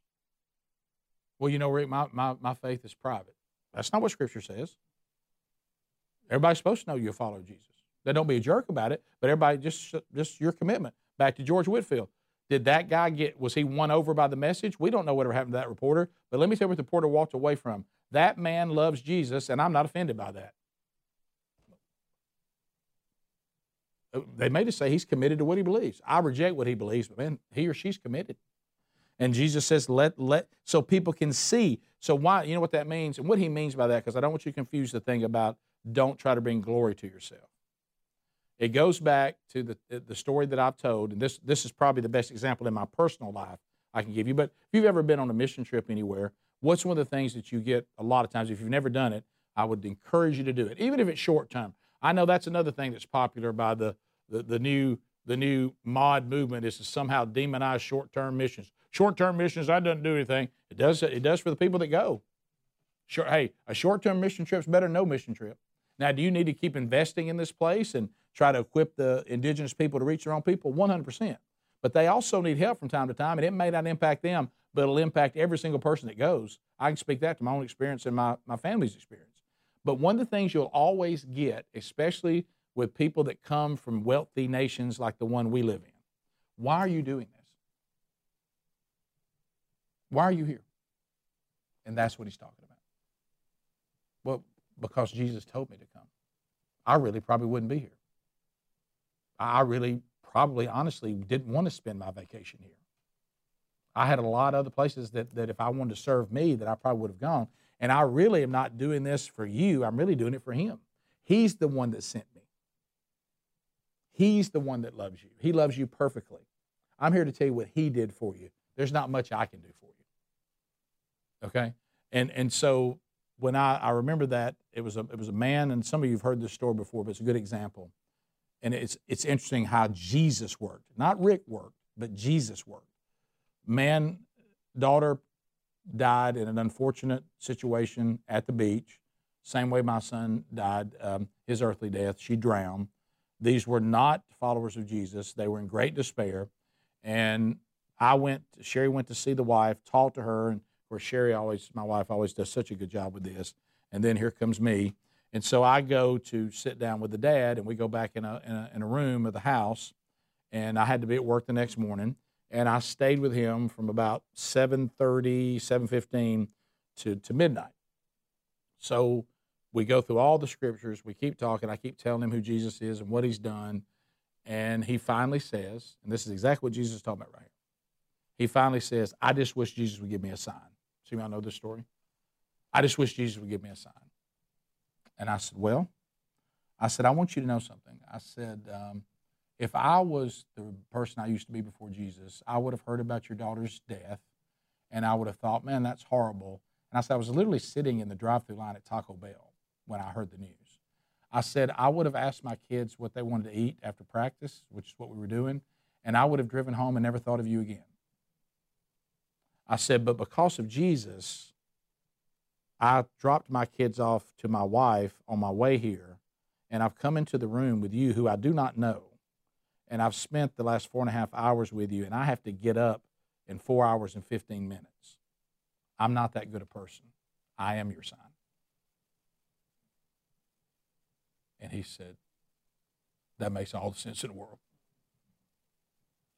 Well, you know, Rick, my, my, my faith is private. That's not what Scripture says. Everybody's supposed to know you follow Jesus. They don't be a jerk about it, but everybody just just your commitment. Back to George Whitefield. Did that guy get was he won over by the message? We don't know whatever happened to that reporter, but let me tell you what the reporter walked away from. That man loves Jesus, and I'm not offended by that. They may just say he's committed to what he believes. I reject what he believes, but man, he or she's committed. And Jesus says, let, let, so people can see. So why, you know what that means? And what he means by that, because I don't want you to confuse the thing about don't try to bring glory to yourself. It goes back to the, the story that I've told, and this, this is probably the best example in my personal life I can give you. But if you've ever been on a mission trip anywhere, what's one of the things that you get a lot of times? If you've never done it, I would encourage you to do it, even if it's short term. I know that's another thing that's popular by the, the, the new the new mod movement is to somehow demonize short term missions. Short term missions, that doesn't do anything. It does it does for the people that go. Sure, hey, a short term mission trip's better than no mission trip. Now, do you need to keep investing in this place and try to equip the indigenous people to reach their own people? 100%. But they also need help from time to time, and it may not impact them, but it'll impact every single person that goes. I can speak that to my own experience and my, my family's experience. But one of the things you'll always get, especially with people that come from wealthy nations like the one we live in, why are you doing this? Why are you here? And that's what he's talking about. Well, because Jesus told me to come. I really probably wouldn't be here. I really probably honestly didn't want to spend my vacation here. I had a lot of other places that, that if I wanted to serve me, that I probably would have gone. And I really am not doing this for you. I'm really doing it for him. He's the one that sent me. He's the one that loves you. He loves you perfectly. I'm here to tell you what he did for you. There's not much I can do for you. Okay? And and so when I, I remember that, it was a it was a man, and some of you have heard this story before, but it's a good example. And it's it's interesting how Jesus worked. Not Rick worked, but Jesus worked. Man, daughter died in an unfortunate situation at the beach, same way my son died, um, his earthly death. She drowned. These were not followers of Jesus. They were in great despair. And I went, Sherry went to see the wife, talked to her, and of course, Sherry always, my wife always does such a good job with this. And then here comes me. And so I go to sit down with the dad, and we go back in a, in a, in a room of the house. And I had to be at work the next morning and I stayed with him from about 7:30, 7:15 to, to midnight. So we go through all the scriptures. We keep talking. I keep telling him who Jesus is and what he's done. And he finally says, and this is exactly what Jesus is talking about right here. He finally says, I just wish Jesus would give me a sign. See, I know this story. I just wish Jesus would give me a sign. And I said, Well, I said, I want you to know something. I said, um, if I was the person I used to be before Jesus, I would have heard about your daughter's death and I would have thought, man, that's horrible. And I said, I was literally sitting in the drive through line at Taco Bell when I heard the news. I said, I would have asked my kids what they wanted to eat after practice, which is what we were doing, and I would have driven home and never thought of you again. I said, but because of Jesus, I dropped my kids off to my wife on my way here, and I've come into the room with you who I do not know and I've spent the last four and a half hours with you, and I have to get up in four hours and 15 minutes. I'm not that good a person. I am your son. And he said, That makes all the sense in the world.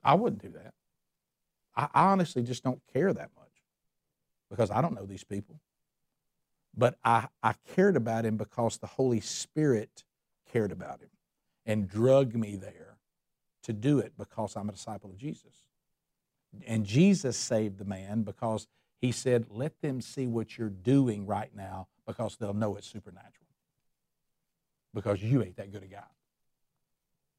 I wouldn't do that. I honestly just don't care that much because I don't know these people. But I, I cared about him because the Holy Spirit cared about him and drug me there to do it because I'm a disciple of Jesus. And Jesus saved the man because he said, Let them see what you're doing right now because they'll know it's supernatural. Because you ain't that good a guy.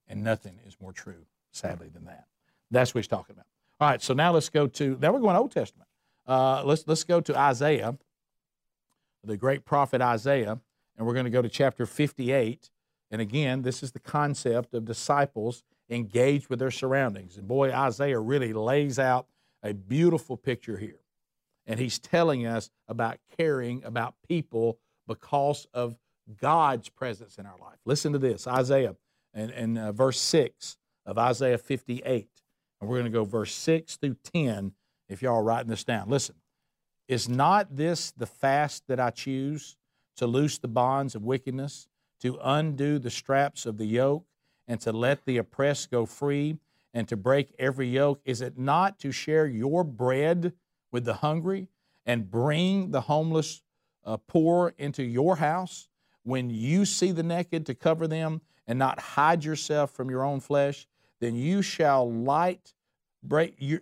And nothing is more true, sadly, than that. That's what he's talking about. All right, so now let's go to, now we're going Old Testament. Uh, let's, let's go to Isaiah, the great prophet Isaiah, and we're going to go to chapter 58. And again, this is the concept of disciples engaged with their surroundings. And boy, Isaiah really lays out a beautiful picture here. And he's telling us about caring about people because of God's presence in our life. Listen to this Isaiah and, and uh, verse 6 of Isaiah 58. And we're going to go verse 6 through 10 if y'all are writing this down. Listen, is not this the fast that I choose to loose the bonds of wickedness, to undo the straps of the yoke? and to let the oppressed go free and to break every yoke? Is it not to share your bread with the hungry and bring the homeless uh, poor into your house? When you see the naked, to cover them and not hide yourself from your own flesh, then you shall light break your,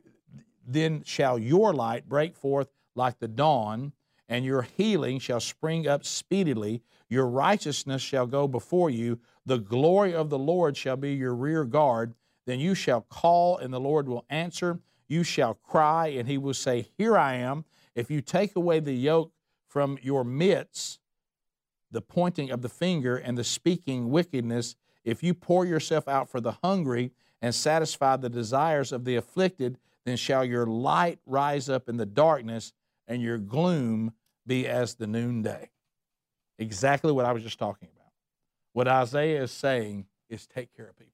then shall your light break forth like the dawn, and your healing shall spring up speedily. Your righteousness shall go before you. The glory of the Lord shall be your rear guard. Then you shall call, and the Lord will answer. You shall cry, and he will say, Here I am. If you take away the yoke from your midst, the pointing of the finger and the speaking wickedness, if you pour yourself out for the hungry and satisfy the desires of the afflicted, then shall your light rise up in the darkness and your gloom be as the noonday. Exactly what I was just talking about. What Isaiah is saying is take care of people.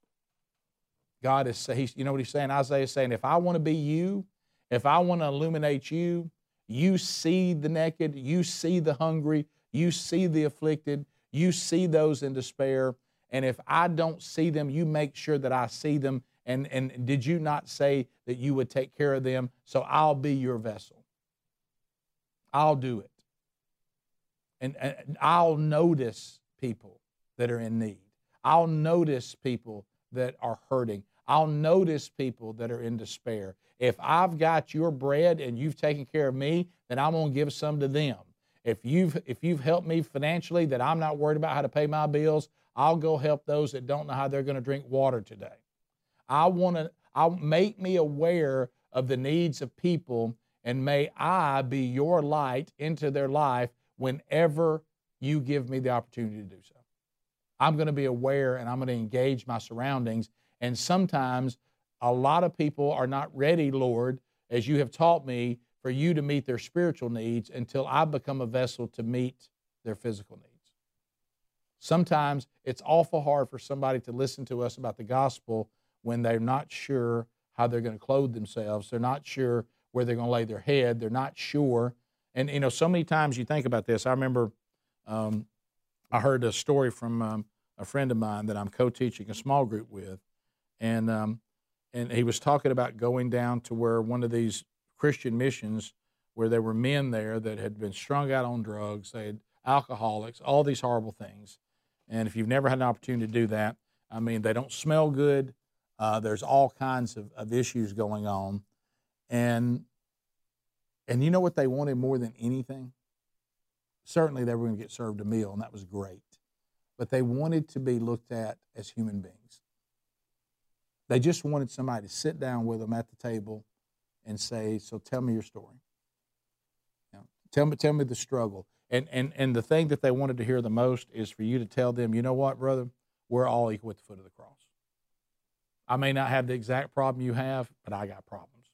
God is saying, you know what he's saying? Isaiah is saying, if I want to be you, if I want to illuminate you, you see the naked, you see the hungry, you see the afflicted, you see those in despair. And if I don't see them, you make sure that I see them. And, and did you not say that you would take care of them? So I'll be your vessel. I'll do it. And, and I'll notice people that are in need. I'll notice people that are hurting. I'll notice people that are in despair. If I've got your bread and you've taken care of me, then I'm going to give some to them. If you've if you've helped me financially that I'm not worried about how to pay my bills, I'll go help those that don't know how they're going to drink water today. I want to I'll make me aware of the needs of people and may I be your light into their life whenever you give me the opportunity to do so. I'm going to be aware and I'm going to engage my surroundings and sometimes a lot of people are not ready, Lord, as you have taught me for you to meet their spiritual needs until I become a vessel to meet their physical needs. Sometimes it's awful hard for somebody to listen to us about the gospel when they're not sure how they're going to clothe themselves. They're not sure where they're going to lay their head. They're not sure. And, you know, so many times you think about this. I remember um, I heard a story from um, a friend of mine that I'm co teaching a small group with. And, um, and he was talking about going down to where one of these Christian missions where there were men there that had been strung out on drugs, they had alcoholics, all these horrible things. And if you've never had an opportunity to do that, I mean, they don't smell good. Uh, there's all kinds of, of issues going on. And, and you know what they wanted more than anything? Certainly they were going to get served a meal, and that was great. But they wanted to be looked at as human beings. They just wanted somebody to sit down with them at the table and say, "So tell me your story. Tell me, tell me the struggle." And and and the thing that they wanted to hear the most is for you to tell them, "You know what, brother? We're all equal at the foot of the cross. I may not have the exact problem you have, but I got problems.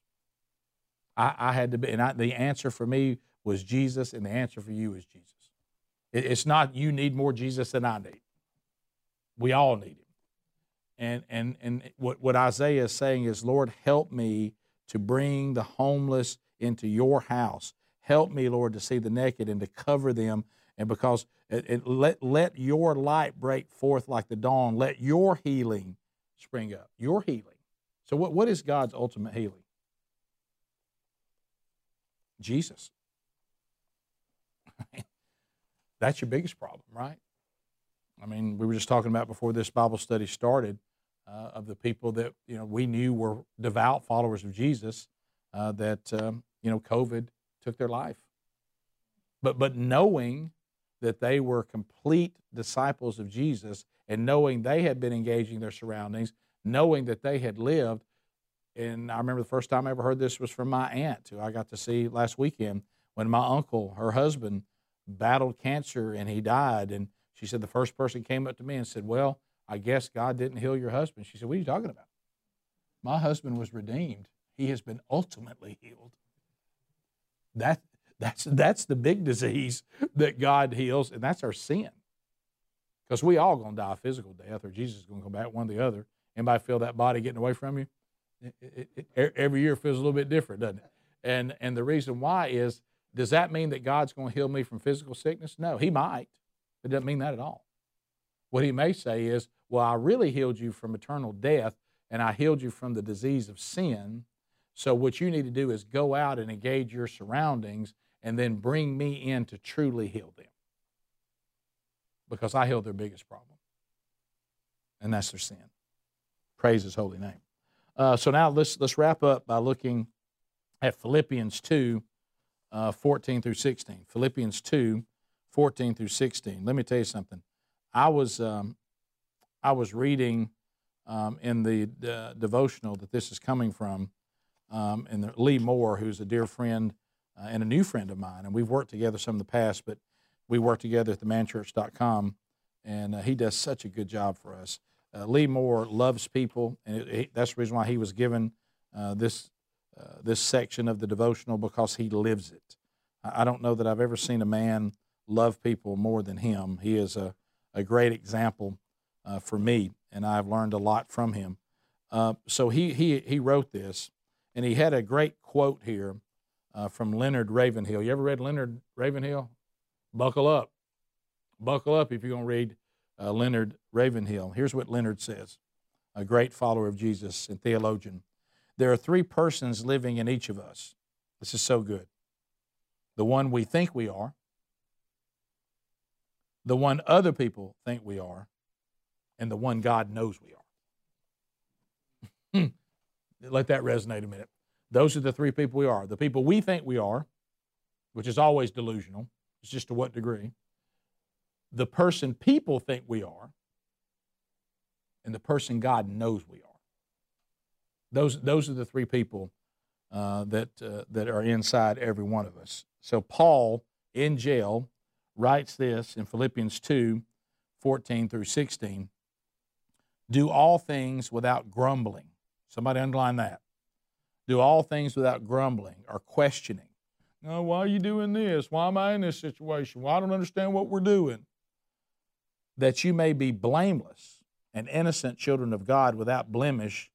I, I had to be, and I, the answer for me was Jesus, and the answer for you is Jesus. It, it's not you need more Jesus than I need. We all need him. And and and what what Isaiah is saying is, Lord, help me to bring the homeless into your house. Help me, Lord, to see the naked and to cover them. And because it, it, let, let your light break forth like the dawn, let your healing spring up. Your healing. So, what, what is God's ultimate healing? Jesus. That's your biggest problem, right? I mean, we were just talking about before this Bible study started uh, of the people that you know we knew were devout followers of Jesus uh, that um, you know COVID took their life. But but knowing that they were complete disciples of Jesus and knowing they had been engaging their surroundings, knowing that they had lived, and I remember the first time I ever heard this was from my aunt, who I got to see last weekend when my uncle, her husband, battled cancer and he died. And she said the first person came up to me and said, "Well." I guess God didn't heal your husband. She said, What are you talking about? My husband was redeemed. He has been ultimately healed. That, that's, that's the big disease that God heals, and that's our sin. Because we all going to die a physical death, or Jesus is going to come back, one or the other. Anybody feel that body getting away from you? It, it, it, every year feels a little bit different, doesn't it? And, and the reason why is, does that mean that God's going to heal me from physical sickness? No, He might. It doesn't mean that at all. What He may say is, well, I really healed you from eternal death, and I healed you from the disease of sin. So, what you need to do is go out and engage your surroundings and then bring me in to truly heal them. Because I healed their biggest problem. and that's their sin. Praise His holy name. Uh, so now let's let's wrap up by looking at Philippians 2, uh, 14 through 16. Philippians 2, 14 through 16. Let me tell you something. I was um, I was reading um, in the devotional that this is coming from, um, and Lee Moore, who's a dear friend uh, and a new friend of mine, and we've worked together some in the past, but we work together at themanchurch.com, and uh, he does such a good job for us. Uh, Lee Moore loves people, and it, it, that's the reason why he was given uh, this uh, this section of the devotional because he lives it. I, I don't know that I've ever seen a man love people more than him. He is a, a great example uh, for me, and I've learned a lot from him. Uh, so he, he, he wrote this, and he had a great quote here from Leonard Ravenhill. You ever read Leonard Ravenhill? Buckle up. Buckle up if you're going to read uh, Leonard Ravenhill. Here's what Leonard says, a great follower of Jesus and theologian. There are three persons living in each of us. This is so good. The one we think we are, the one other people think we are, and the one God knows we are. Let that resonate a minute. Those are the three people we are. The people we think we are, which is always delusional, it's just to what degree the person people think we are and the person God knows we are. Those, those are the three people uh, that, uh, that are inside every one of us. So, Paul in jail writes this in Philippians 2 14 through 16 Do all things without grumbling. Somebody underline that. Do all things without grumbling or questioning. Why are you doing this? Why am I in this situation? Well, I don't understand what we're doing that you may be blameless and innocent children of God without blemish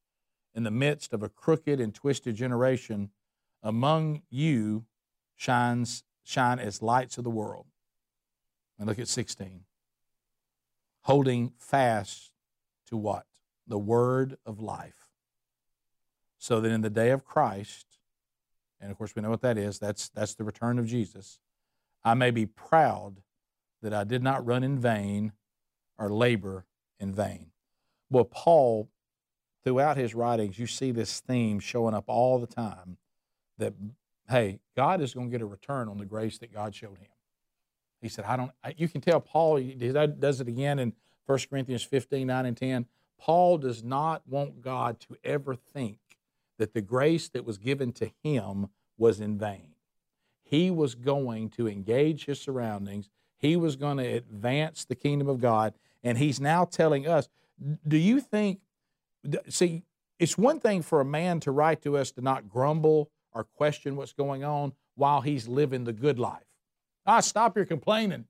in the midst of a crooked and twisted generation among you shines shine as lights of the world and look at 16 holding fast to what the word of life so that in the day of christ and of course we know what that is that's that's the return of jesus i may be proud that i did not run in vain or labor in vain. Well, Paul, throughout his writings, you see this theme showing up all the time that, hey, God is going to get a return on the grace that God showed him. He said, I don't, you can tell Paul he does it again in 1 Corinthians 15, 9, and 10. Paul does not want God to ever think that the grace that was given to him was in vain. He was going to engage his surroundings he was going to advance the kingdom of God. And he's now telling us, do you think, see, it's one thing for a man to write to us to not grumble or question what's going on while he's living the good life. Ah, stop your complaining.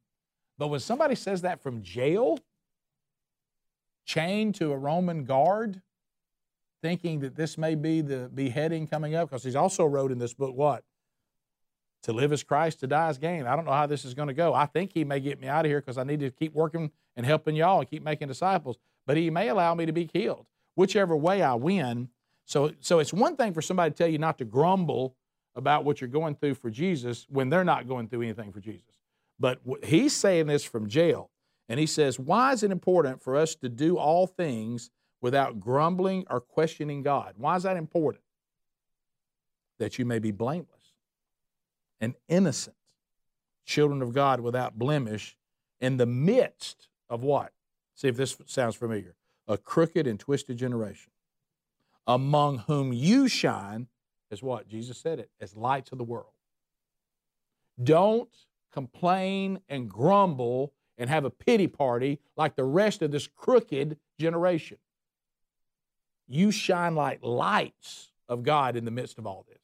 But when somebody says that from jail, chained to a Roman guard, thinking that this may be the beheading coming up, because he's also wrote in this book what? To live as Christ, to die as gain. I don't know how this is going to go. I think he may get me out of here because I need to keep working and helping y'all and keep making disciples. But he may allow me to be killed. Whichever way I win. So, so it's one thing for somebody to tell you not to grumble about what you're going through for Jesus when they're not going through anything for Jesus. But he's saying this from jail. And he says, Why is it important for us to do all things without grumbling or questioning God? Why is that important? That you may be blameless and innocent children of God without blemish in the midst of what? See if this sounds familiar. A crooked and twisted generation, among whom you shine as what? Jesus said it, as lights of the world. Don't complain and grumble and have a pity party like the rest of this crooked generation. You shine like lights of God in the midst of all this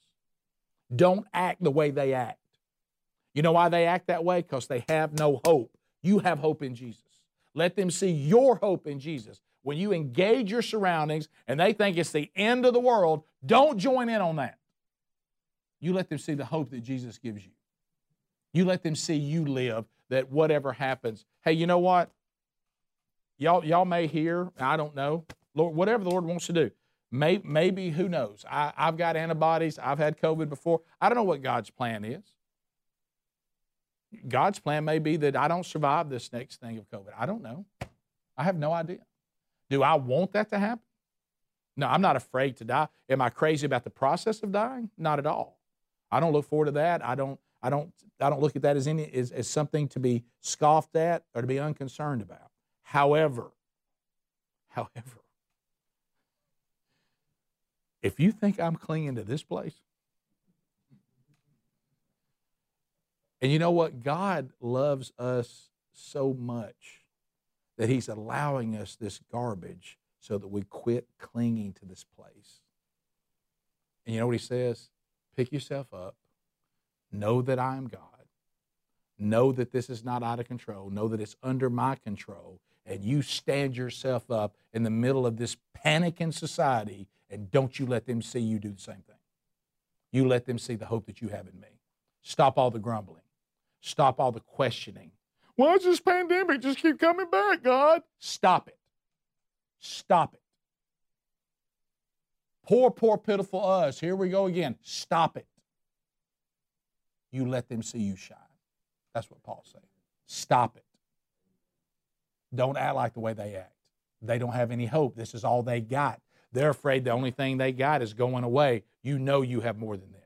don't act the way they act. You know why they act that way? Because they have no hope. You have hope in Jesus. Let them see your hope in Jesus. When you engage your surroundings and they think it's the end of the world, don't join in on that. You let them see the hope that Jesus gives you. You let them see you live, that whatever happens, hey, you know what? Y'all, y'all may hear, I don't know, Lord, whatever the Lord wants to do. Maybe, maybe who knows? I, I've got antibodies. I've had COVID before. I don't know what God's plan is. God's plan may be that I don't survive this next thing of COVID. I don't know. I have no idea. Do I want that to happen? No, I'm not afraid to die. Am I crazy about the process of dying? Not at all. I don't look forward to that. I don't I don't I don't look at that as any as, as something to be scoffed at or to be unconcerned about. However, however, if you think I'm clinging to this place, and you know what? God loves us so much that He's allowing us this garbage so that we quit clinging to this place. And you know what He says? Pick yourself up Know that I am God. Know that this is not out of control. Know that it's under my control. And you stand yourself up in the middle of this panic in society, and don't you let them see you do the same thing. You let them see the hope that you have in me. Stop all the grumbling. Stop all the questioning. Why does this pandemic just keep coming back, God? Stop it. Stop it. Poor, poor, pitiful us. Here we go again. Stop it you let them see you shine. That's what Paul's saying. Stop it. Don't act like the way they act. They don't have any hope. This is all they got. They're afraid the only thing they got is going away. You know you have more than this.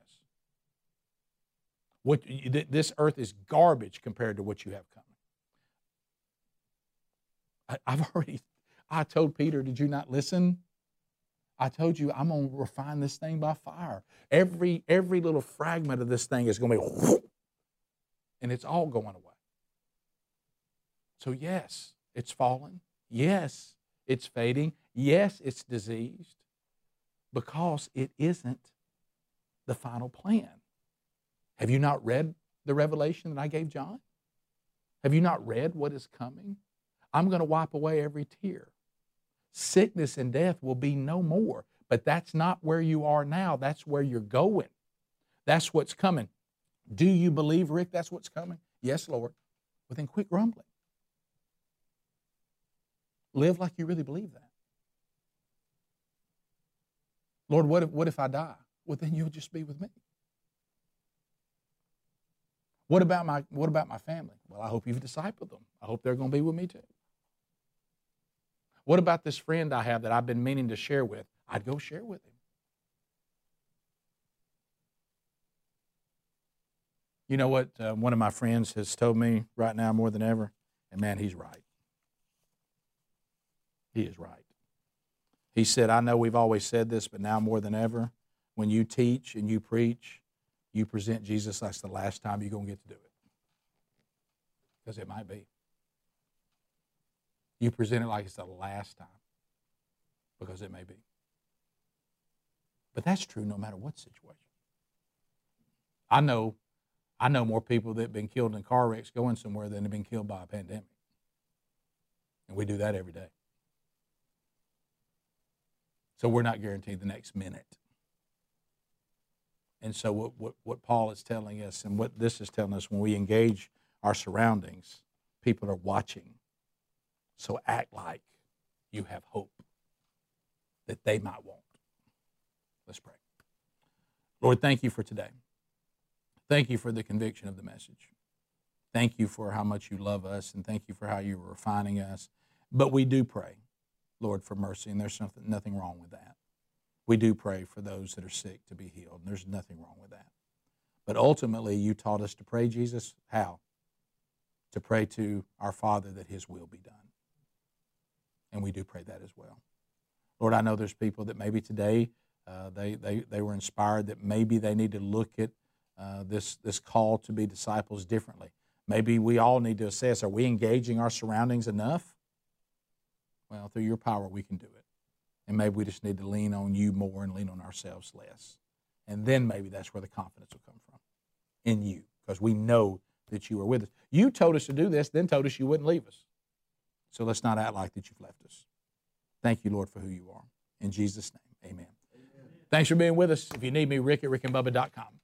What, this earth is garbage compared to what you have coming. I've already, I told Peter, did you not listen? I told you I'm to refine this thing by fire. Every every little fragment of this thing is to be whoop, and it's all going away. So yes, it's fallen. Yes, it's fading. Yes, it's diseased because it isn't the final plan. Have you not read the revelation that I gave John? Have you not read what is coming? I'm going to wipe away every tear sickness and death will be no more. But that's not where you are now. That's where you're going. That's what's coming. Do you believe, Rick, that's what's coming? Yes, Lord. Well, then quit grumbling. Live like you really believe that. Lord, what if, what if I die? Well, then you'll just be with me. What about my what about my family? Well, I hope you've discipled them. I hope they're going to be with me too. What about this friend I have that I've been meaning to share with? I'd go share with him. You know what uh, one of my friends has told me right now more than ever? And man, he's right. He is right. He said, I know we've always said this, but now more than ever, when you teach and you preach, you present Jesus like the last time you're going to get to do it. Because it might be you present it like it's the last time because it may be. But that's true no matter what situation. I know, I know more people that have been killed in car wrecks going somewhere than have been killed by a pandemic. And we do that every day. So we're not guaranteed the next minute. And so what, what, what Paul is telling us and what this is telling us when we engage our surroundings, people are watching so act like you have hope that they might want. Let's pray. Lord, thank you for today. Thank you for the conviction of the message. Thank you for how much you love us, and thank you for how you are refining us. But we do pray, Lord, for mercy, and there's nothing, nothing wrong with that. We do pray for those that are sick to be healed, and there's nothing wrong with that. But ultimately, you taught us to pray, Jesus. How? To pray to our Father that His will be done. And we do pray that as well. Lord, I know there's people that maybe today uh, they, they, they were inspired that maybe they need to look at uh, this, this call to be disciples differently. Maybe we all need to assess are we engaging our surroundings enough? Well, through your power, we can do it. And maybe we just need to lean on you more and lean on ourselves less. And then maybe that's where the confidence will come from in you, because we know that you are with us. You told us to do this, then told us you wouldn't leave us. So let's not act like that you've left us. Thank you, Lord, for who you are. In Jesus' name, amen. amen. Thanks for being with us. If you need me, rick at rickandbubba.com.